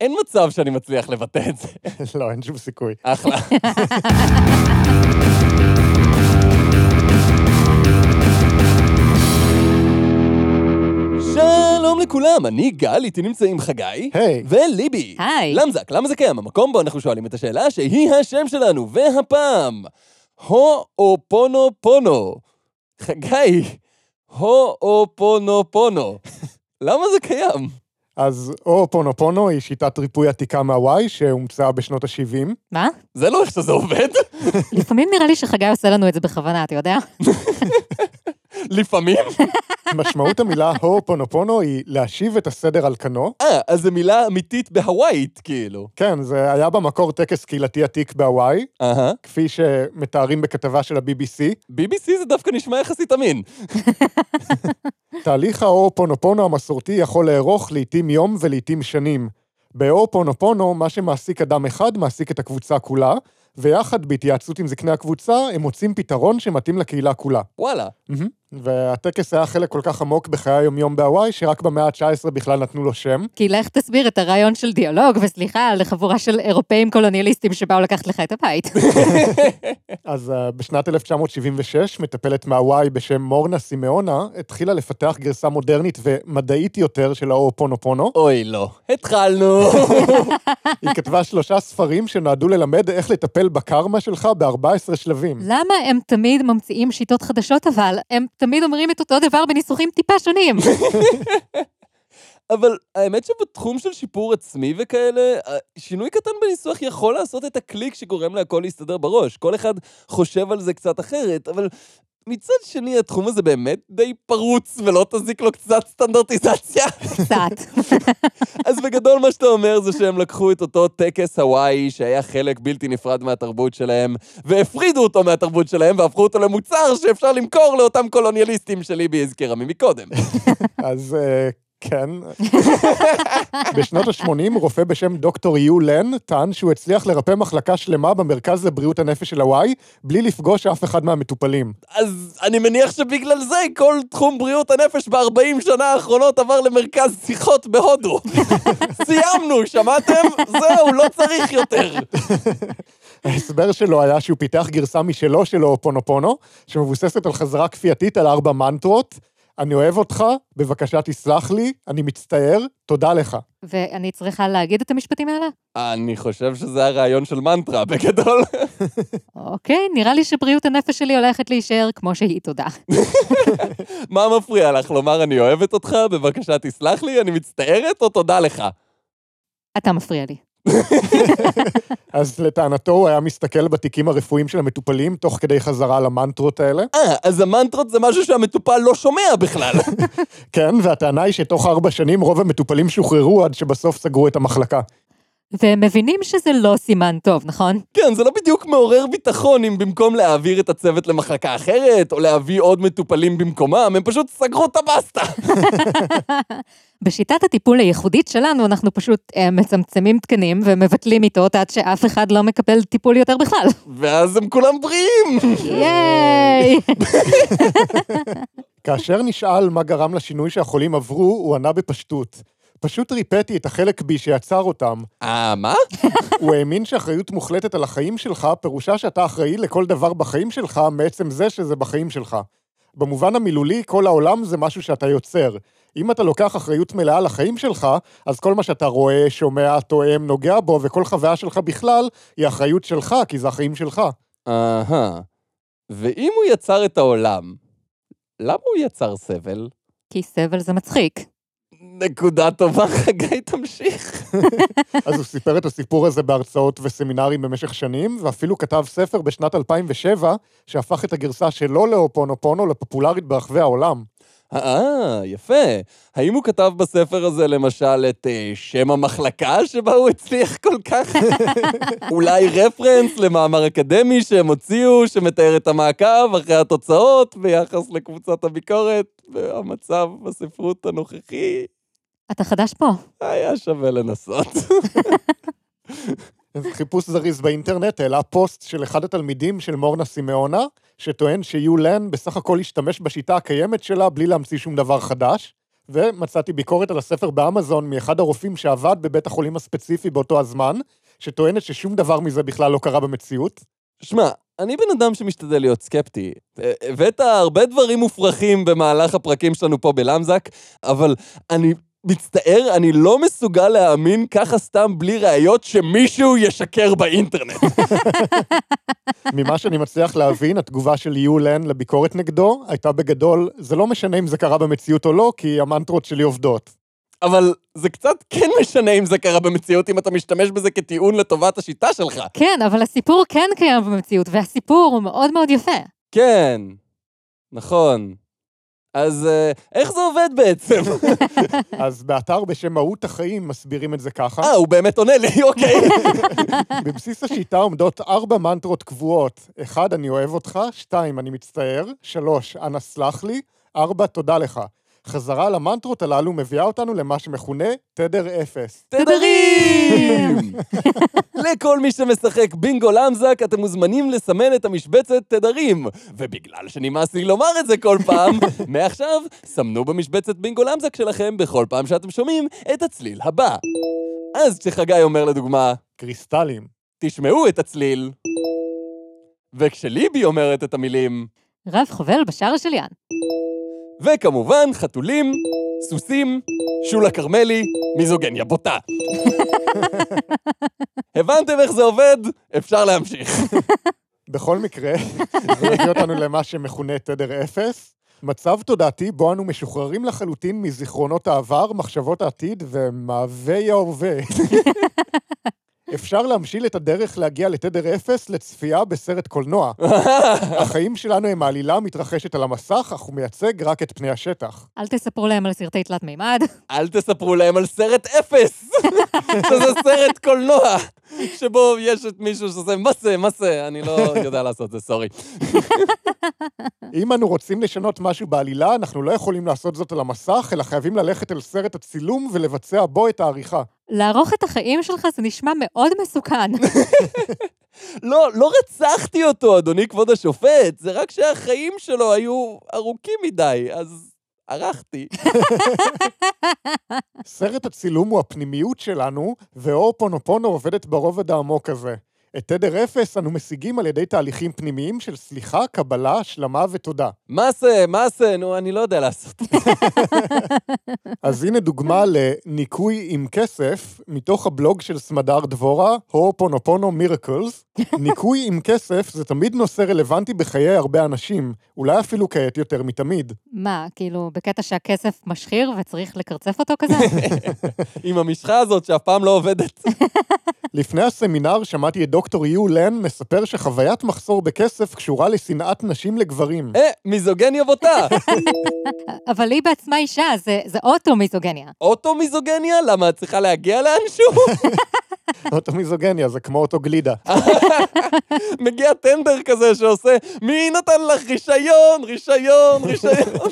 אין מצב שאני מצליח לבטא את זה. לא, אין שום סיכוי. אחלה. שלום לכולם, אני גל, איתי נמצאים חגי. היי. וליבי. היי. למזק, למה זה קיים? המקום בו אנחנו שואלים את השאלה שהיא השם שלנו, והפעם, הו או פונו פונו. חגי, הו או פונו פונו. למה זה קיים? אז או פונו פונו היא שיטת ריפוי עתיקה מהוואי שהומצאה בשנות ה-70. מה? זה לא איך שזה עובד. לפעמים נראה לי שחגי עושה לנו את זה בכוונה, אתה יודע? לפעמים. משמעות המילה הו פונו פונו היא להשיב את הסדר על כנו. אה, אז זו מילה אמיתית בהוואית, כאילו. כן, זה היה במקור טקס קהילתי עתיק בהוואי, אהה. כפי שמתארים בכתבה של ה-BBC. BBC זה דווקא נשמע יחסית אמין. תהליך האו פונו פונו המסורתי יכול לארוך לעתים יום ולעתים שנים. באו פונו פונו, מה שמעסיק אדם אחד מעסיק את הקבוצה כולה, ויחד, בהתייעצות עם זקני הקבוצה, הם מוצאים פתרון שמתאים לקהילה כולה. וואלה. מהמם. והטקס היה חלק כל כך עמוק בחיי היומיום בהוואי, שרק במאה ה-19 בכלל נתנו לו שם. כי לך תסביר את הרעיון של דיאלוג, וסליחה, לחבורה של אירופאים קולוניאליסטים שבאו לקחת לך את הבית. אז uh, בשנת 1976, מטפלת מהוואי בשם מורנה סימאונה, התחילה לפתח גרסה מודרנית ומדעית יותר של האו-פונו-פונו. אוי, לא. התחלנו. היא כתבה שלושה ספרים שנועדו ללמד איך לטפל בקרמה שלך ב-14 שלבים. למה הם תמיד ממציאים שיטות חדשות אבל? הם תמיד אומרים את אותו דבר בניסוחים טיפה שונים. אבל האמת שבתחום של שיפור עצמי וכאלה, שינוי קטן בניסוח יכול לעשות את הקליק שגורם להכל להסתדר בראש. כל אחד חושב על זה קצת אחרת, אבל מצד שני, התחום הזה באמת די פרוץ, ולא תזיק לו קצת סטנדרטיזציה. קצת. אז בגדול מה שאתה אומר זה שהם לקחו את אותו טקס הוואי שהיה חלק בלתי נפרד מהתרבות שלהם, והפרידו אותו מהתרבות שלהם, והפכו אותו למוצר שאפשר למכור לאותם קולוניאליסטים שליבי הזכירה ממקודם. אז uh, כן. בשנות ה-80, רופא בשם דוקטור יו לן טען שהוא הצליח לרפא מחלקה שלמה במרכז לבריאות הנפש של הוואי, בלי לפגוש אף אחד מהמטופלים. אז אני מניח שבגלל זה כל תחום בריאות הנפש ב-40 שנה האחרונות עבר למרכז שיחות בהודו. סיימנו, שמעתם? זהו, לא צריך יותר. ההסבר שלו היה שהוא פיתח גרסה משלו של אופונופונו, שמבוססת על חזרה כפייתית על ארבע מנטרות. אני אוהב אותך, בבקשה תסלח לי, אני מצטער, תודה לך. ואני צריכה להגיד את המשפטים האלה? אני חושב שזה הרעיון של מנטרה, בגדול. אוקיי, נראה לי שבריאות הנפש שלי הולכת להישאר כמו שהיא, תודה. מה מפריע לך לומר אני אוהבת אותך, בבקשה תסלח לי, אני מצטערת, או תודה לך? אתה מפריע לי. אז לטענתו הוא היה מסתכל בתיקים הרפואיים של המטופלים תוך כדי חזרה למנטרות האלה. אה, אז המנטרות זה משהו שהמטופל לא שומע בכלל. כן, והטענה היא שתוך ארבע שנים רוב המטופלים שוחררו עד שבסוף סגרו את המחלקה. והם מבינים שזה לא סימן טוב, נכון? כן, זה לא בדיוק מעורר ביטחון אם במקום להעביר את הצוות למחלקה אחרת, או להביא עוד מטופלים במקומם, הם פשוט סגרו את הבסטה. בשיטת הטיפול הייחודית שלנו, אנחנו פשוט אה, מצמצמים תקנים ומבטלים מיטות עד שאף אחד לא מקבל טיפול יותר בכלל. ואז הם כולם בריאים. ייי! כאשר נשאל מה גרם לשינוי שהחולים עברו, הוא ענה בפשטות. פשוט ריפאתי את החלק בי שיצר אותם. אה, מה? הוא האמין שאחריות מוחלטת על החיים שלך, פירושה שאתה אחראי לכל דבר בחיים שלך, מעצם זה שזה בחיים שלך. במובן המילולי, כל העולם זה משהו שאתה יוצר. אם אתה לוקח אחריות מלאה על החיים שלך, אז כל מה שאתה רואה, שומע, תואם, נוגע בו, וכל חוויה שלך בכלל, היא אחריות שלך, כי זה החיים שלך. אהה. ואם הוא יצר את העולם, למה הוא יצר סבל? כי סבל זה מצחיק. נקודה טובה, חגי, תמשיך. אז הוא סיפר את הסיפור הזה בהרצאות וסמינרים במשך שנים, ואפילו כתב ספר בשנת 2007, שהפך את הגרסה שלו לאופונופונו לפופולרית ברחבי העולם. אה, יפה. האם הוא כתב בספר הזה למשל את אה, שם המחלקה שבה הוא הצליח כל כך? אולי רפרנס למאמר אקדמי שהם הוציאו, שמתאר את המעקב אחרי התוצאות ביחס לקבוצת הביקורת והמצב בספרות הנוכחי? אתה חדש פה. היה שווה לנסות. חיפוש זריז באינטרנט העלה פוסט של אחד התלמידים של מורנה סימאונה, שטוען שיו לן בסך הכל השתמש בשיטה הקיימת שלה בלי להמציא שום דבר חדש, ומצאתי ביקורת על הספר באמזון מאחד הרופאים שעבד בבית החולים הספציפי באותו הזמן, שטוענת ששום דבר מזה בכלל לא קרה במציאות. שמע, אני בן אדם שמשתדל להיות סקפטי. הבאת הרבה דברים מופרכים במהלך הפרקים שלנו פה בלמזק, אבל אני מצטער, אני לא מסוגל להאמין ככה סתם בלי ראיות שמישהו ישקר באינטרנט. ממה שאני מצליח להבין, התגובה של יולן לביקורת נגדו הייתה בגדול, זה לא משנה אם זה קרה במציאות או לא, כי המנטרות שלי עובדות. אבל זה קצת כן משנה אם זה קרה במציאות, אם אתה משתמש בזה כטיעון לטובת השיטה שלך. כן, אבל הסיפור כן קיים במציאות, והסיפור הוא מאוד מאוד יפה. כן, נכון. אז אה, איך זה עובד בעצם? אז באתר בשם מהות החיים מסבירים את זה ככה. אה, הוא באמת עונה לי, אוקיי. בבסיס השיטה עומדות ארבע מנטרות קבועות. אחד, אני אוהב אותך, שתיים, אני מצטער, שלוש, אנא סלח לי, ארבע, תודה לך. חזרה על המנטרות הללו מביאה אותנו למה שמכונה תדר אפס. תדרים! לכל מי שמשחק בינגו למזק, אתם מוזמנים לסמן את המשבצת תדרים. ובגלל שנמאס לי לומר את זה כל פעם, מעכשיו, סמנו במשבצת בינגו למזק שלכם בכל פעם שאתם שומעים את הצליל הבא. אז כשחגי אומר לדוגמה, קריסטלים. תשמעו את הצליל. וכשליבי אומרת את המילים, רב חובל בשער של יאן. וכמובן, חתולים, סוסים, שולה כרמלי, מיזוגניה בוטה. הבנתם איך זה עובד? אפשר להמשיך. בכל מקרה, זה מביא אותנו למה שמכונה תדר אפס. מצב תודעתי בו אנו משוחררים לחלוטין מזיכרונות העבר, מחשבות העתיד ומאוויי ההווה. אפשר להמשיל את הדרך להגיע לתדר אפס לצפייה בסרט קולנוע. החיים שלנו הם העלילה המתרחשת על המסך, אך הוא מייצג רק את פני השטח. אל תספרו להם על סרטי תלת מימד. אל תספרו להם על סרט אפס! שזה סרט קולנוע, שבו יש את מישהו שעושה מה זה, מה זה, אני לא יודע לעשות זה, סורי. אם אנו רוצים לשנות משהו בעלילה, אנחנו לא יכולים לעשות זאת על המסך, אלא חייבים ללכת אל סרט הצילום ולבצע בו את העריכה. לערוך את החיים שלך זה נשמע מאוד מסוכן. לא, לא רצחתי אותו, אדוני כבוד השופט, זה רק שהחיים שלו היו ארוכים מדי, אז ערכתי. סרט הצילום הוא הפנימיות שלנו, ואור פונופונו עובדת ברובד העמוק הזה. את תדר אפס אנו משיגים על ידי תהליכים פנימיים של סליחה, קבלה, השלמה ותודה. מה זה, מה זה, נו, אני לא יודע לעשות. אז הנה דוגמה לניקוי עם כסף, מתוך הבלוג של סמדר דבורה, הו פונופונו מירקלס. ניקוי עם כסף זה תמיד נושא רלוונטי בחיי הרבה אנשים, אולי אפילו כעת יותר מתמיד. מה, כאילו, בקטע שהכסף משחיר וצריך לקרצף אותו כזה? עם המשחה הזאת שאף פעם לא עובדת. לפני הסמינר שמעתי את דוקטור יו לן מספר שחוויית מחסור בכסף קשורה לשנאת נשים לגברים. אה, מיזוגניה בוטה. אבל היא בעצמה אישה, זה, זה אוטו-מיזוגניה. אוטו מיזוגניה? למה, את צריכה להגיע לאנשהו? אוטו מיזוגניה, זה כמו אוטו גלידה. מגיע טנדר כזה שעושה, מי נתן לך רישיון, רישיון, רישיון.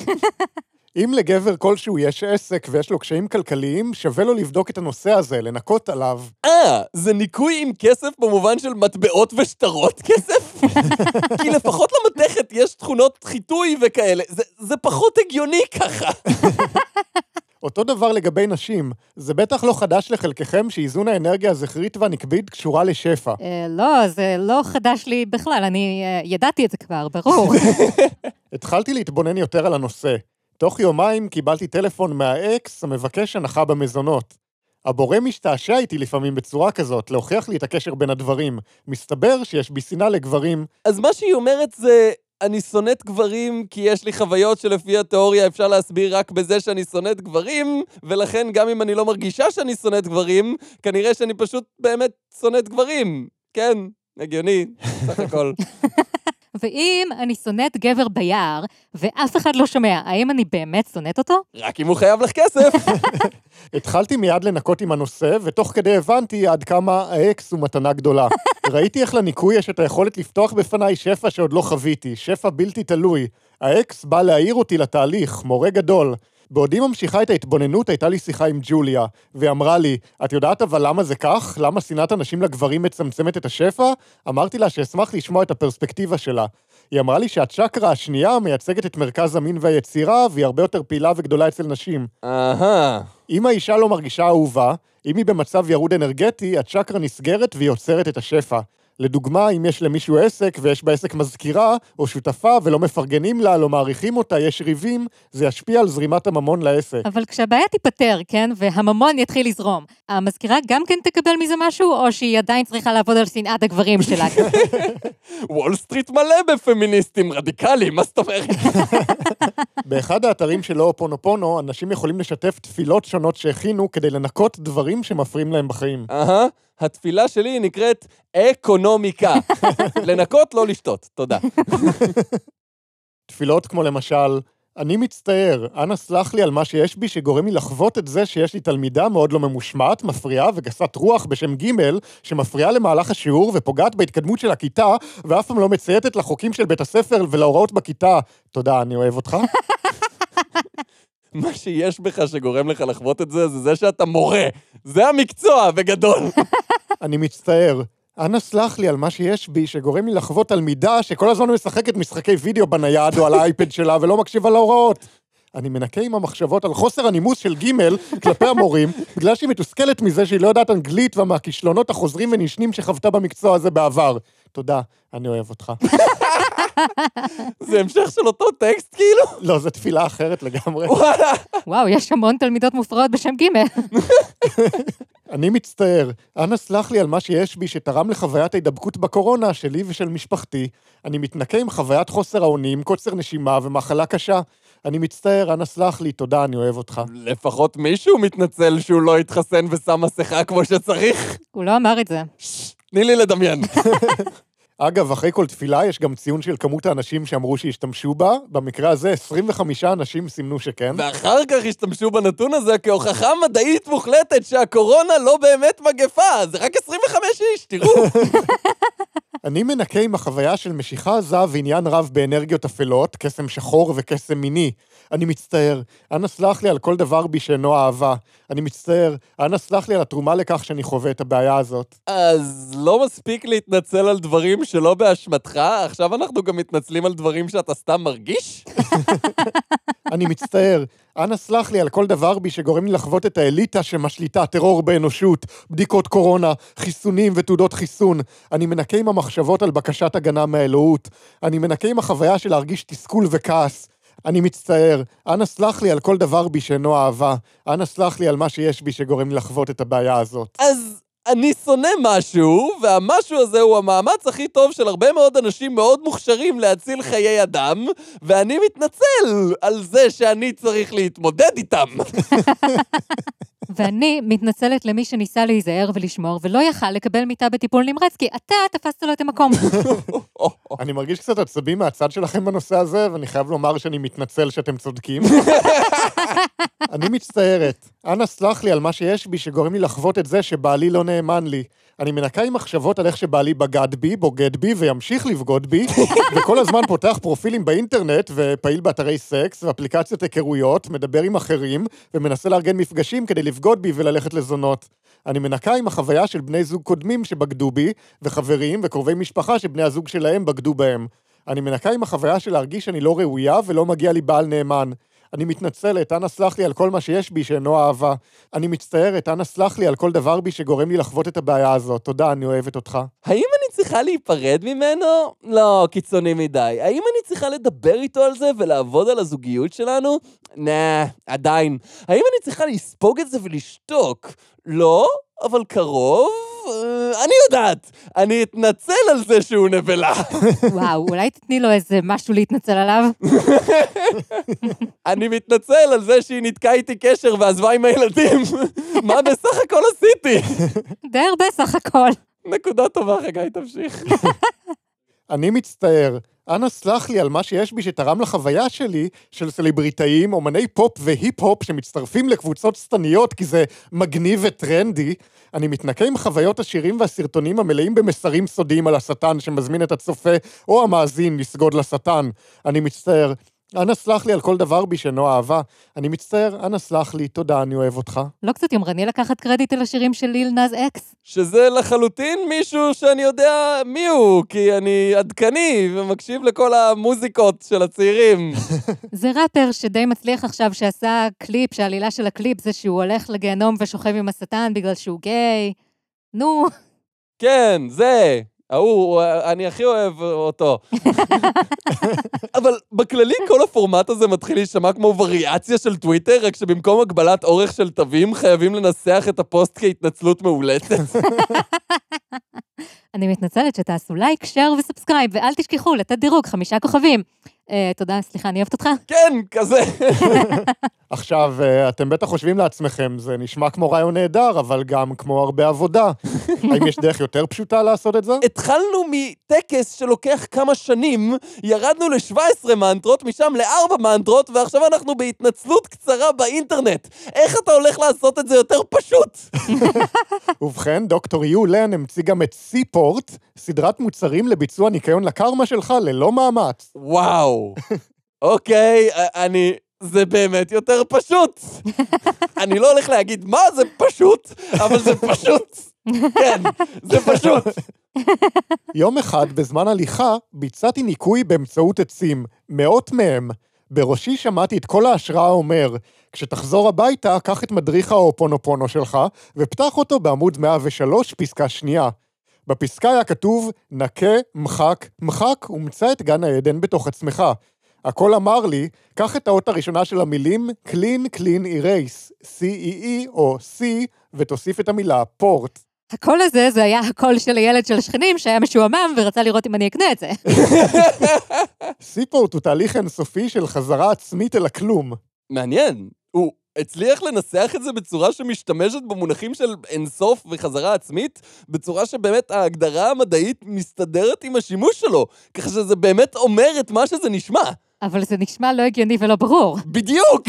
אם לגבר כלשהו יש עסק ויש לו קשיים כלכליים, שווה לו לבדוק את הנושא הזה, לנקות עליו. אה, זה ניקוי עם כסף במובן של מטבעות ושטרות כסף? כי לפחות למתכת יש תכונות חיטוי וכאלה, זה, זה פחות הגיוני ככה. אותו דבר לגבי נשים, זה בטח לא חדש לחלקכם שאיזון האנרגיה הזכרית והנקבית קשורה לשפע. אה, לא, זה לא חדש לי בכלל, אני אה, ידעתי את זה כבר, ברור. התחלתי להתבונן יותר על הנושא. תוך יומיים קיבלתי טלפון מהאקס המבקש הנחה במזונות. הבורא משתעשע איתי לפעמים בצורה כזאת, להוכיח לי את הקשר בין הדברים. מסתבר שיש בי שנאה לגברים, אז מה שהיא אומרת זה, אני שונאת גברים כי יש לי חוויות שלפי התיאוריה אפשר להסביר רק בזה שאני שונאת גברים, ולכן גם אם אני לא מרגישה שאני שונאת גברים, כנראה שאני פשוט באמת שונאת גברים. כן, הגיוני, סך הכל. ואם אני שונאת גבר ביער, ואף אחד לא שומע, האם אני באמת שונאת אותו? רק אם הוא חייב לך כסף. התחלתי מיד לנקות עם הנושא, ותוך כדי הבנתי עד כמה האקס הוא מתנה גדולה. ראיתי איך לניקוי יש את היכולת לפתוח בפניי שפע שעוד לא חוויתי, שפע בלתי תלוי. האקס בא להעיר אותי לתהליך, מורה גדול. בעודי ממשיכה את ההתבוננות, הייתה לי שיחה עם ג'וליה, והיא אמרה לי, את יודעת אבל למה זה כך? למה שנאת הנשים לגברים מצמצמת את השפע? אמרתי לה שאשמח לשמוע את הפרספקטיבה שלה. היא אמרה לי שהצ'קרה השנייה מייצגת את מרכז המין והיצירה, והיא הרבה יותר פעילה וגדולה אצל נשים. אהה. אם האישה לא מרגישה אהובה, אם היא במצב ירוד אנרגטי, הצ'קרה נסגרת והיא עוצרת את השפע. לדוגמה, אם יש למישהו עסק ויש בעסק מזכירה או שותפה ולא מפרגנים לה, לא מעריכים אותה, יש ריבים, זה ישפיע על זרימת הממון לעסק. אבל כשהבעיה תיפתר, כן, והממון יתחיל לזרום, המזכירה גם כן תקבל מזה משהו, או שהיא עדיין צריכה לעבוד על שנאת הגברים שלה? וול סטריט מלא בפמיניסטים רדיקליים, מה זאת אומרת? באחד האתרים של אופונופונו, אנשים יכולים לשתף תפילות שונות שהכינו כדי לנקות דברים שמפריעים להם בחיים. אהה, התפילה שלי נקראת אקונומיקה. לנקות, לא לשתות. תודה. תפילות כמו למשל, אני מצטער, אנא סלח לי על מה שיש בי שגורם לי לחוות את זה שיש לי תלמידה מאוד לא ממושמעת, מפריעה וגסת רוח בשם ג' שמפריעה למהלך השיעור ופוגעת בהתקדמות של הכיתה, ואף פעם לא מצייתת לחוקים של בית הספר ולהוראות בכיתה. תודה, אני אוהב אותך. מה שיש בך שגורם לך לחוות את זה, זה זה שאתה מורה. זה המקצוע, בגדול. אני מצטער. אנא סלח לי על מה שיש בי שגורם לי לחוות תלמידה שכל הזמן משחקת משחקי וידאו בנייד או על האייפד שלה ולא מקשיבה להוראות. אני מנקה עם המחשבות על חוסר הנימוס של ג' כלפי המורים, בגלל שהיא מתוסכלת מזה שהיא לא יודעת אנגלית ומהכישלונות החוזרים ונשנים שחוותה במקצוע הזה בעבר. תודה, אני אוהב אותך. זה המשך של אותו טקסט, כאילו? לא, זו תפילה אחרת לגמרי. וואלה. וואו, יש המון תלמידות מופרעות בשם ג'. אני מצטער. אנא סלח לי על מה שיש בי שתרם לחוויית ההידבקות בקורונה שלי ושל משפחתי. אני מתנקה עם חוויית חוסר האונים, קוצר נשימה ומחלה קשה. אני מצטער, אנא סלח לי, תודה, אני אוהב אותך. לפחות מישהו מתנצל שהוא לא התחסן ושם מסכה כמו שצריך. הוא לא אמר את זה. ששש, תני לי לדמיין. אגב, אחרי כל תפילה יש גם ציון של כמות האנשים שאמרו שהשתמשו בה. במקרה הזה, 25 אנשים סימנו שכן. ואחר כך השתמשו בנתון הזה כהוכחה מדעית מוחלטת שהקורונה לא באמת מגפה, זה רק 25 איש, תראו. אני מנקה עם החוויה של משיכה עזה ועניין רב באנרגיות אפלות, קסם שחור וקסם מיני. אני מצטער, אנא סלח לי על כל דבר בי שאינו אהבה. אני מצטער, אנא סלח לי על התרומה לכך שאני חווה את הבעיה הזאת. אז לא מספיק להתנצל על דברים שלא באשמתך, עכשיו אנחנו גם מתנצלים על דברים שאתה סתם מרגיש? אני מצטער, אנא סלח לי על כל דבר בי שגורם לי לחוות את האליטה שמשליטה טרור באנושות, בדיקות קורונה, חיסונים ותעודות חיסון. אני מנקה עם המחשבות על בקשת הגנה מהאלוהות. אני מנקה עם החוויה של להרגיש תסכול וכעס. אני מצטער, אנא סלח לי על כל דבר בי שאינו אהבה. אנא סלח לי על מה שיש בי שגורם לי לחוות את הבעיה הזאת. אז אני שונא משהו, והמשהו הזה הוא המאמץ הכי טוב של הרבה מאוד אנשים מאוד מוכשרים להציל חיי אדם, ואני מתנצל על זה שאני צריך להתמודד איתם. ואני מתנצלת למי שניסה להיזהר ולשמור, ולא יכל לקבל מיטה בטיפול נמרץ, כי אתה תפסת לו את המקום. אני מרגיש קצת עצבי מהצד שלכם בנושא הזה, ואני חייב לומר שאני מתנצל שאתם צודקים. אני מצטערת. אנא סלח לי על מה שיש בי שגורם לי לחוות את זה שבעלי לא נאמן לי. אני מנקה עם מחשבות על איך שבעלי בגד בי, בוגד בי וימשיך לבגוד בי, וכל הזמן פותח פרופילים באינטרנט ופעיל באתרי סקס ואפליקציות היכרויות, מדבר עם אחרים, ומנסה לארגן מפגשים כדי לבגוד בי וללכת לזונות. אני מנקה עם החוויה של בני זוג קודמים שבגדו בי, וחברים וקרובי משפחה שבני הזוג שלהם בגדו בהם. אני מנקה עם החוויה של להרגיש שאני לא ראויה ולא מגיע לי בעל נאמן. אני מתנצלת, אנא סלח לי על כל מה שיש בי שאינו אהבה. אני מצטערת, אנא סלח לי על כל דבר בי שגורם לי לחוות את הבעיה הזאת. תודה, אני אוהבת אותך. האם אני צריכה להיפרד ממנו? לא, קיצוני מדי. האם אני צריכה לדבר איתו על זה ולעבוד על הזוגיות שלנו? נה, עדיין. האם אני צריכה לספוג את זה ולשתוק? לא, אבל קרוב? אה, אני יודעת. אני אתנצל על זה שהוא נבלה. וואו, אולי תתני לו איזה משהו להתנצל עליו? אני מתנצל על זה שהיא ניתקה איתי קשר ועזבה עם הילדים. מה בסך הכל עשיתי? די הרבה סך הכל. נקודה טובה, חגי, תמשיך. אני מצטער. אנא סלח לי על מה שיש בי שתרם לחוויה שלי של סלבריטאים, אומני פופ והיפ-הופ שמצטרפים לקבוצות שטניות כי זה מגניב וטרנדי. אני מתנקה עם חוויות השירים והסרטונים המלאים במסרים סודיים על השטן שמזמין את הצופה או המאזין לסגוד לשטן. אני מצטער. אנא סלח לי על כל דבר בי שאינו אהבה. אני מצטער, אנא סלח לי, תודה, אני אוהב אותך. לא קצת יומרני לקחת קרדיט על השירים של ליל נאז אקס? שזה לחלוטין מישהו שאני יודע מי הוא, כי אני עדכני ומקשיב לכל המוזיקות של הצעירים. זה ראפר שדי מצליח עכשיו, שעשה קליפ, שהעלילה של הקליפ זה שהוא הולך לגיהנום ושוכב עם השטן בגלל שהוא גיי. נו, כן, זה. ההוא, אני הכי אוהב אותו. אבל בכללי כל הפורמט הזה מתחיל להישמע כמו וריאציה של טוויטר, רק שבמקום הגבלת אורך של תווים חייבים לנסח את הפוסט כהתנצלות מאולצת. אני מתנצלת שתעשו like, share ו subscribe, ואל תשכחו לתת דירוג חמישה כוכבים. אה, תודה, סליחה, אני אוהבת אותך. כן, כזה. עכשיו, אה, אתם בטח חושבים לעצמכם, זה נשמע כמו רעיון נהדר, אבל גם כמו הרבה עבודה. האם יש דרך יותר פשוטה לעשות את זה? התחלנו מטקס שלוקח כמה שנים, ירדנו ל-17 מנטרות, משם ל-4 מנטרות, ועכשיו אנחנו בהתנצלות קצרה באינטרנט. איך אתה הולך לעשות את זה יותר פשוט? ובכן, דוקטור יו לן המציא גם את סי-פורט, סדרת מוצרים לביצוע ניקיון לקרמה שלך ללא מאמץ. וואו. אוקיי, אני... זה באמת יותר פשוט. אני לא הולך להגיד מה זה פשוט, אבל זה פשוט. כן, זה פשוט. יום אחד, בזמן הליכה, ביצעתי ניקוי באמצעות עצים, מאות מהם. בראשי שמעתי את כל ההשראה אומר, כשתחזור הביתה, קח את מדריך האופונופונו שלך, ופתח אותו בעמוד 103, פסקה שנייה. בפסקה היה כתוב, נקה, מחק, מחק, ומצא את גן העדן בתוך עצמך. הכל אמר לי, קח את האות הראשונה של המילים clean clean erase, C-E-E או C, ותוסיף את המילה פורט. הקול הזה, זה היה הקול של הילד של השכנים שהיה משועמם ורצה לראות אם אני אקנה את זה. סיפורט הוא תהליך אינסופי של חזרה עצמית אל הכלום. מעניין. הוא הצליח לנסח את זה בצורה שמשתמשת במונחים של אינסוף וחזרה עצמית, בצורה שבאמת ההגדרה המדעית מסתדרת עם השימוש שלו, ככה שזה באמת אומר את מה שזה נשמע. אבל זה נשמע לא הגיוני ולא ברור. בדיוק!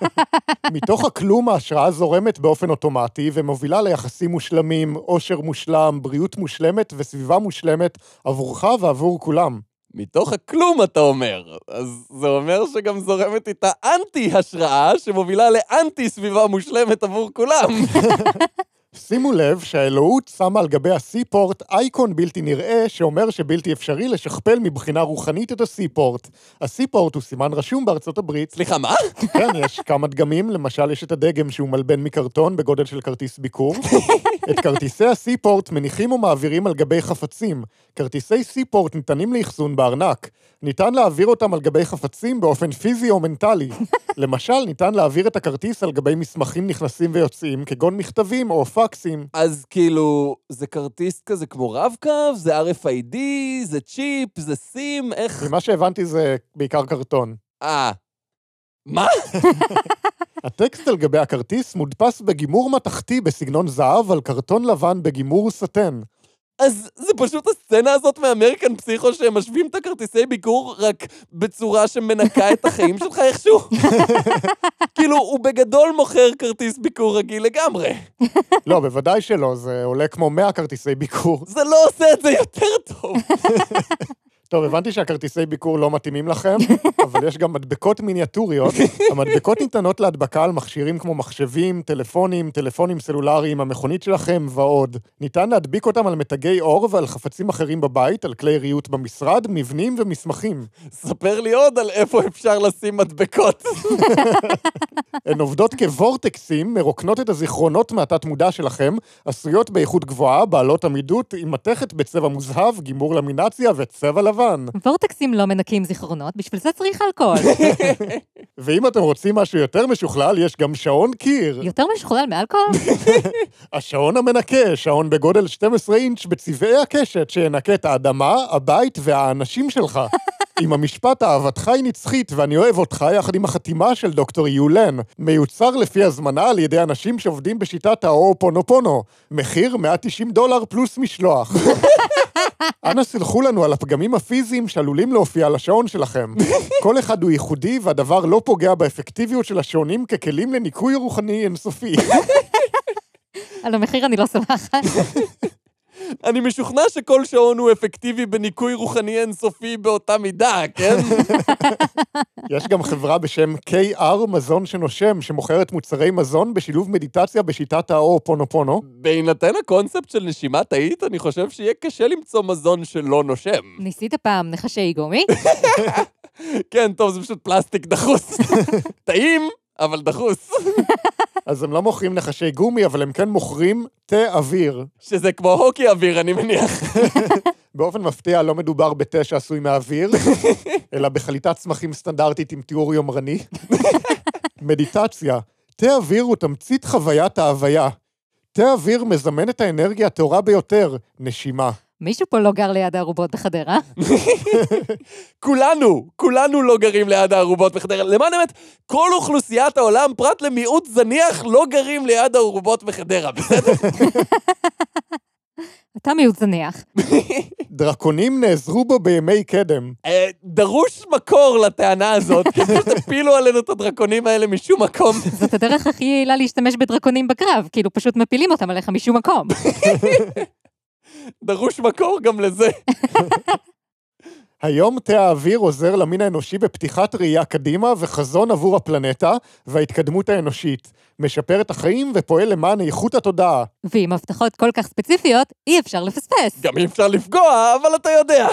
מתוך הכלום ההשראה זורמת באופן אוטומטי ומובילה ליחסים מושלמים, עושר מושלם, בריאות מושלמת וסביבה מושלמת עבורך ועבור כולם. מתוך הכלום, אתה אומר. אז זה אומר שגם זורמת איתה אנטי-השראה, שמובילה לאנטי-סביבה מושלמת עבור כולם. שימו לב שהאלוהות שמה על גבי הסיפורט אייקון בלתי נראה שאומר שבלתי אפשרי לשכפל מבחינה רוחנית את הסיפורט. הסיפורט הוא סימן רשום בארצות הברית. סליחה, מה? כן, יש כמה דגמים, למשל יש את הדגם שהוא מלבן מקרטון בגודל של כרטיס ביקור. את כרטיסי הסיפורט מניחים ומעבירים על גבי חפצים. כרטיסי סיפורט ניתנים לאחסון בארנק. ניתן להעביר אותם על גבי חפצים באופן פיזי או מנטלי. למשל, ניתן להעביר את הכרטיס על גבי מסמכים נכנסים ויוצאים, כגון מכתבים או פקסים. אז כאילו, זה כרטיס כזה כמו רב-קו? זה RFID? זה צ'יפ? זה סים? איך... ממה שהבנתי זה בעיקר קרטון. אה. מה? הטקסט על גבי הכרטיס מודפס בגימור מתכתי בסגנון זהב על קרטון לבן בגימור סטן. אז זה פשוט הסצנה הזאת מאמריקן פסיכו שהם משווים את הכרטיסי ביקור רק בצורה שמנקה את החיים שלך איכשהו. כאילו, הוא בגדול מוכר כרטיס ביקור רגיל לגמרי. לא, בוודאי שלא, זה עולה כמו 100 כרטיסי ביקור. זה לא עושה את זה יותר טוב. טוב, הבנתי שהכרטיסי ביקור לא מתאימים לכם, אבל יש גם מדבקות מיניאטוריות. המדבקות ניתנות להדבקה על מכשירים כמו מחשבים, טלפונים, טלפונים סלולריים, המכונית שלכם ועוד. ניתן להדביק אותם על מתגי אור ועל חפצים אחרים בבית, על כלי ריהוט במשרד, מבנים ומסמכים. ספר לי עוד על איפה אפשר לשים מדבקות. הן עובדות כוורטקסים, מרוקנות את הזיכרונות מהתת-מודע שלכם, עשויות באיכות גבוהה, בעלות עמידות, עם מתכת בצבע מוזהב, גימור למינציה וצבע לבן. וורטקסים לא מנקים זיכרונות, בשביל זה צריך אלכוהול. ואם אתם רוצים משהו יותר משוכלל, יש גם שעון קיר. יותר משוכלל מאלכוהול? השעון המנקה, שעון בגודל 12 אינץ' בצבעי הקשת, שינקה את האדמה, הבית והאנשים שלך. עם המשפט אהבתך היא נצחית ואני אוהב אותך יחד עם החתימה של דוקטור יולן. מיוצר לפי הזמנה על ידי אנשים שעובדים בשיטת האופונופונו. מחיר 190 דולר פלוס משלוח. אנא סלחו לנו על הפגמים הפיזיים שעלולים להופיע על השעון שלכם. כל אחד הוא ייחודי והדבר לא פוגע באפקטיביות של השעונים ככלים לניקוי רוחני אינסופי. על המחיר אני לא סומכת. אני משוכנע שכל שעון הוא אפקטיבי בניקוי רוחני אינסופי באותה מידה, כן? יש גם חברה בשם KR מזון שנושם, שמוכרת מוצרי מזון בשילוב מדיטציה בשיטת האו פונו פונו. בהינתן הקונספט של נשימה תאית, אני חושב שיהיה קשה למצוא מזון שלא נושם. ניסית פעם נחשי גומי? כן, טוב, זה פשוט פלסטיק דחוס. טעים, אבל דחוס. אז הם לא מוכרים נחשי גומי, אבל הם כן מוכרים תה אוויר. שזה כמו הוקי אוויר, אני מניח. באופן מפתיע לא מדובר בתה שעשוי מאוויר, אלא בחליטת צמחים סטנדרטית עם תיאור יומרני. מדיטציה, תה אוויר הוא תמצית חוויית ההוויה. תה אוויר מזמן את האנרגיה הטהורה ביותר, נשימה. מישהו פה לא גר ליד הארובות בחדרה? כולנו, כולנו לא גרים ליד הארובות בחדרה. למען האמת, כל אוכלוסיית העולם, פרט למיעוט זניח, לא גרים ליד הארובות בחדרה, בסדר? אתה מיעוט זניח. דרקונים נעזרו בו בימי קדם. אה, דרוש מקור לטענה הזאת, כי פשוט הפילו עלינו את הדרקונים האלה משום מקום. זאת הדרך הכי יעילה להשתמש בדרקונים בקרב, כאילו פשוט מפילים אותם עליך משום מקום. דרוש מקור גם לזה. היום תה האוויר עוזר למין האנושי בפתיחת ראייה קדימה וחזון עבור הפלנטה וההתקדמות האנושית. משפר את החיים ופועל למען איכות התודעה. ועם הבטחות כל כך ספציפיות, אי אפשר לפספס. גם אי אפשר לפגוע, אבל אתה יודע.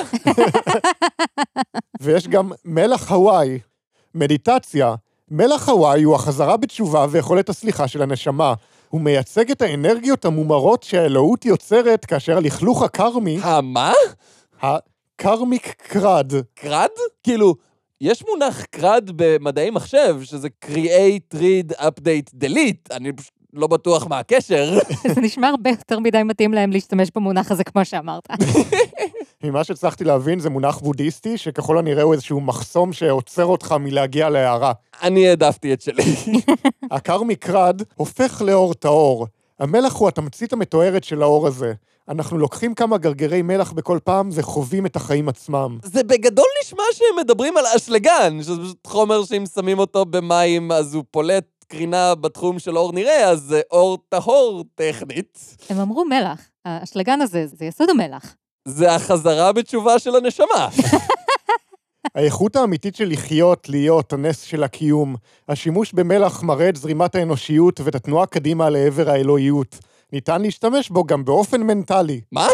ויש גם מלח הוואי. מדיטציה. מלח הוואי הוא החזרה בתשובה ויכולת הסליחה של הנשמה. הוא מייצג את האנרגיות המומרות שהאלוהות יוצרת כאשר הלכלוך הקרמי, המה? הקרמיק קרד, קרד? כאילו, יש מונח קרד במדעי מחשב, שזה create, read, update, delete. אני פשוט לא בטוח מה הקשר. זה נשמע הרבה יותר מדי מתאים להם להשתמש במונח הזה, כמו שאמרת. ממה שהצלחתי להבין זה מונח בודהיסטי, שככל הנראה הוא איזשהו מחסום שעוצר אותך מלהגיע להערה. אני העדפתי את שלי. הקרמיק קרד הופך לאור טהור. המלח הוא התמצית המתוארת של האור הזה. אנחנו לוקחים כמה גרגרי מלח בכל פעם וחווים את החיים עצמם. זה בגדול נשמע שהם מדברים על אשלגן, שזה פשוט חומר שאם שמים אותו במים אז הוא פולט קרינה בתחום של אור נראה, אז זה אור טהור טכנית. הם אמרו מלח. האשלגן הזה, זה יסוד המלח. זה החזרה בתשובה של הנשמה. האיכות האמיתית של לחיות, להיות, הנס של הקיום. השימוש במלח מראה את זרימת האנושיות ואת התנועה קדימה לעבר האלוהיות. ניתן להשתמש בו גם באופן מנטלי. מה?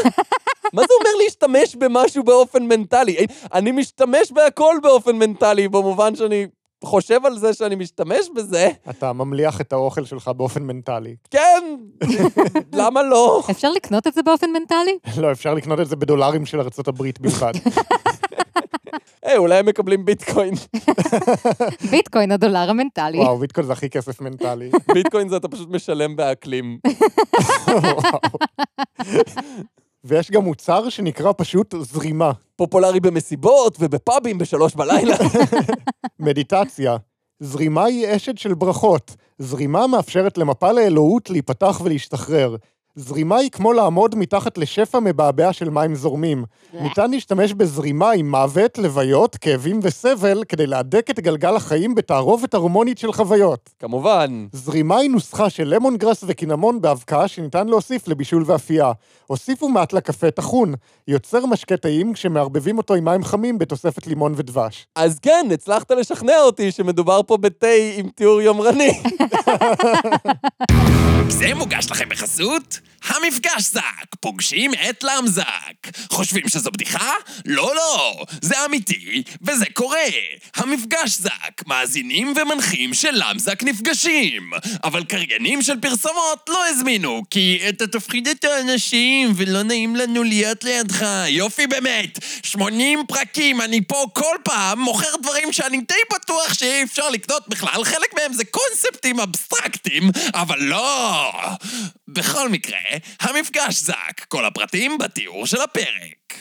מה זה אומר להשתמש במשהו באופן מנטלי? אני משתמש בהכל באופן מנטלי, במובן שאני חושב על זה שאני משתמש בזה. אתה ממליח את האוכל שלך באופן מנטלי. כן, למה לא? אפשר לקנות את זה באופן מנטלי? לא, אפשר לקנות את זה בדולרים של ארה"ב בלבד. היי, אולי הם מקבלים ביטקוין. ביטקוין, הדולר המנטלי. וואו, ביטקוין זה הכי כסף מנטלי. ביטקוין זה אתה פשוט משלם באקלים. ויש גם מוצר שנקרא פשוט זרימה. פופולרי במסיבות ובפאבים בשלוש בלילה. מדיטציה. זרימה היא אשת של ברכות. זרימה מאפשרת למפל האלוהות להיפתח ולהשתחרר. זרימה היא כמו לעמוד מתחת לשפע מבעבע של מים זורמים. ניתן להשתמש בזרימה עם מוות, לוויות, כאבים וסבל כדי להדק את גלגל החיים בתערובת הרמונית של חוויות. כמובן. זרימה היא נוסחה של למון גרס וקינמון באבקה שניתן להוסיף לבישול ואפייה. הוסיפו מעט לקפה טחון. יוצר משקה טעים כשמערבבים אותו עם מים חמים בתוספת לימון ודבש. אז כן, הצלחת לשכנע אותי שמדובר פה בתה עם תיאור יומרני. זה מוגש לכם בחסות? המפגש זק, פוגשים את למזק. חושבים שזו בדיחה? לא, לא, זה אמיתי, וזה קורה. המפגש זק, מאזינים ומנחים של למזק נפגשים. אבל קריינים של פרסומות לא הזמינו, כי אתה תפחיד את האנשים ולא נעים לנו להיות לידך. יופי באמת, 80 פרקים, אני פה כל פעם מוכר דברים שאני די בטוח שאי אפשר לקנות בכלל, חלק מהם זה קונספטים אבסטרקטיים, אבל לא. בכל מקרה, המפגש זק, כל הפרטים בתיאור של הפרק.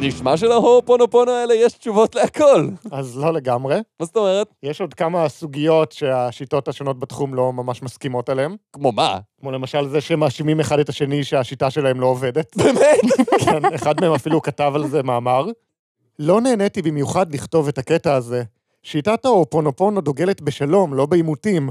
נשמע שלהופונופונו האלה יש תשובות להכל. אז לא לגמרי. מה זאת אומרת? יש עוד כמה סוגיות שהשיטות השונות בתחום לא ממש מסכימות עליהן. כמו מה? כמו למשל זה שהם מאשימים אחד את השני שהשיטה שלהם לא עובדת. באמת? כן, אחד מהם אפילו כתב על זה מאמר. לא נהניתי במיוחד לכתוב את הקטע הזה. שיטת ההופונופונו דוגלת בשלום, לא בעימותים,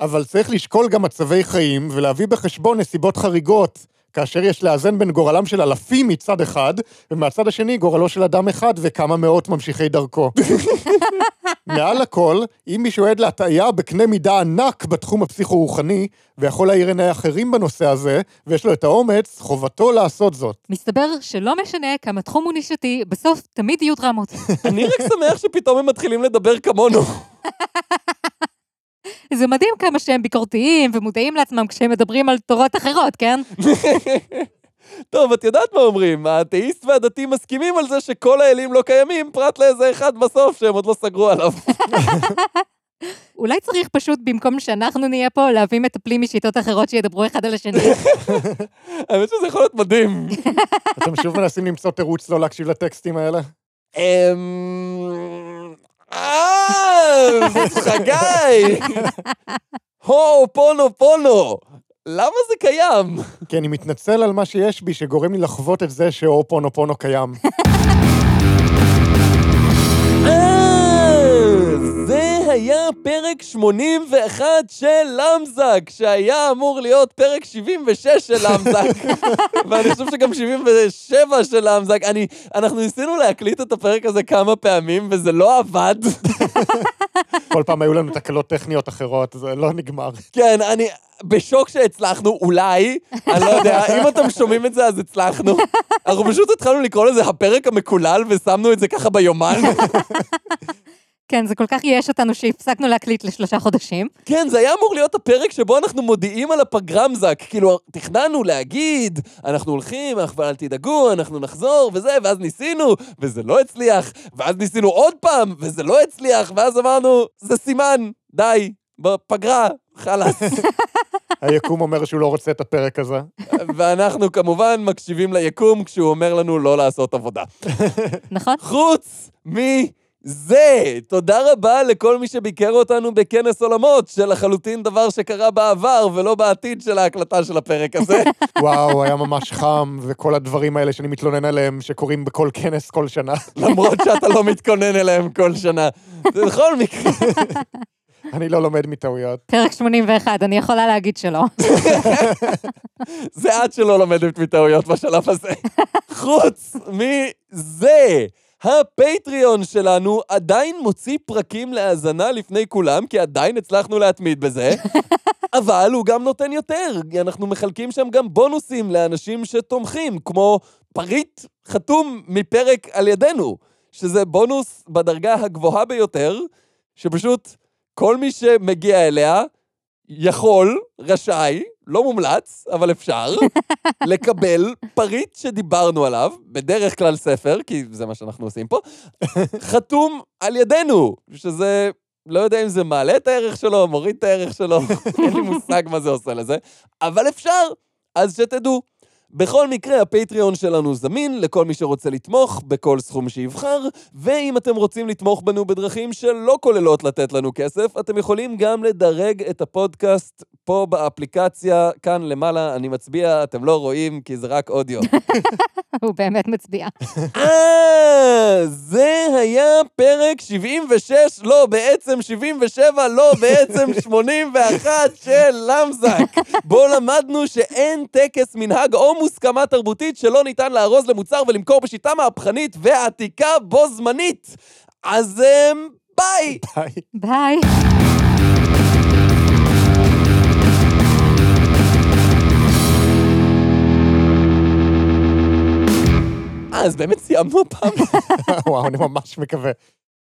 אבל צריך לשקול גם מצבי חיים ולהביא בחשבון נסיבות חריגות, כאשר יש לאזן בין גורלם של אלפים מצד אחד, ומהצד השני גורלו של אדם אחד וכמה מאות ממשיכי דרכו. מעל הכל, אם מישהו עד להטעיה בקנה מידה ענק בתחום הפסיכו-רוחני, ויכול להאיר עיני אחרים בנושא הזה, ויש לו את האומץ, חובתו לעשות זאת. מסתבר שלא משנה כמה תחום הוא נישתי, בסוף תמיד יהיו דרמות. אני רק שמח שפתאום הם מתחילים לדבר כמונו. זה מדהים כמה שהם ביקורתיים ומודעים לעצמם כשהם מדברים על תורות אחרות, כן? טוב, את יודעת מה אומרים, האתאיסט והדתי מסכימים על זה שכל האלים לא קיימים, פרט לאיזה אחד בסוף שהם עוד לא סגרו עליו. אולי צריך פשוט, במקום שאנחנו נהיה פה, להביא מטפלים משיטות אחרות שידברו אחד על השני. האמת שזה יכול להיות מדהים. אתם שוב מנסים למצוא תירוץ לא להקשיב לטקסטים האלה? אמ... חגי! הו, פונו, פונו! למה זה קיים? כי אני מתנצל על מה שיש בי שגורם לי לחוות את זה שאו פונו פונו קיים. היה פרק 81 של למזק, שהיה אמור להיות פרק 76 של למזק, ואני חושב שגם 77 של למזק. אני, אנחנו ניסינו להקליט את הפרק הזה כמה פעמים, וזה לא עבד. כל פעם היו לנו תקלות טכניות אחרות, זה לא נגמר. כן, אני בשוק שהצלחנו, אולי, אני לא יודע, אם אתם שומעים את זה, אז הצלחנו. אנחנו פשוט התחלנו לקרוא לזה הפרק המקולל, ושמנו את זה ככה ביומן. כן, זה כל כך ייאש אותנו שהפסקנו להקליט לשלושה חודשים. כן, זה היה אמור להיות הפרק שבו אנחנו מודיעים על הפגרמזק. כאילו, תכננו להגיד, אנחנו הולכים, אנחנו אל תדאגו, אנחנו נחזור, וזה, ואז ניסינו, וזה לא הצליח, ואז ניסינו עוד פעם, וזה לא הצליח, ואז אמרנו, זה סימן, די, בפגרה, חלאס. היקום אומר שהוא לא רוצה את הפרק הזה. ואנחנו כמובן מקשיבים ליקום כשהוא אומר לנו לא לעשות עבודה. נכון? חוץ מזה, תודה רבה לכל מי שביקר אותנו בכנס עולמות, שלחלוטין דבר שקרה בעבר ולא בעתיד של ההקלטה של הפרק הזה. וואו, היה ממש חם, וכל הדברים האלה שאני מתלונן עליהם, שקורים בכל כנס כל שנה. למרות שאתה לא מתכונן אליהם כל שנה. בכל מקרה, אני לא לומד מטעויות. פרק 81, אני יכולה להגיד שלא. זה את שלא לומדת מטעויות בשלב הזה. חוץ מזה, הפטריון שלנו עדיין מוציא פרקים להאזנה לפני כולם, כי עדיין הצלחנו להתמיד בזה, אבל הוא גם נותן יותר. אנחנו מחלקים שם גם בונוסים לאנשים שתומכים, כמו פריט חתום מפרק על ידינו, שזה בונוס בדרגה הגבוהה ביותר, שפשוט כל מי שמגיע אליה יכול, רשאי, לא מומלץ, אבל אפשר, לקבל פריט שדיברנו עליו, בדרך כלל ספר, כי זה מה שאנחנו עושים פה, חתום על ידינו, שזה, לא יודע אם זה מעלה את הערך שלו, מוריד את הערך שלו, אין לי מושג מה זה עושה לזה, אבל אפשר, אז שתדעו. בכל מקרה, הפטריון שלנו זמין לכל מי שרוצה לתמוך בכל סכום שיבחר, ואם אתם רוצים לתמוך בנו בדרכים שלא כוללות לתת לנו כסף, אתם יכולים גם לדרג את הפודקאסט פה באפליקציה, כאן למעלה, אני מצביע, אתם לא רואים כי זה רק אודיו. הוא באמת מצביע. אה, זה היה פרק 76, לא, בעצם 77, לא, בעצם 81 של למזק. בו למדנו שאין טקס, מנהג או מוסכמה תרבותית שלא ניתן לארוז למוצר ולמכור בשיטה מהפכנית ועתיקה בו זמנית. אז אמ, ביי! ביי. ביי. אה, אז באמת סיימנו הפעם? וואו, אני ממש מקווה.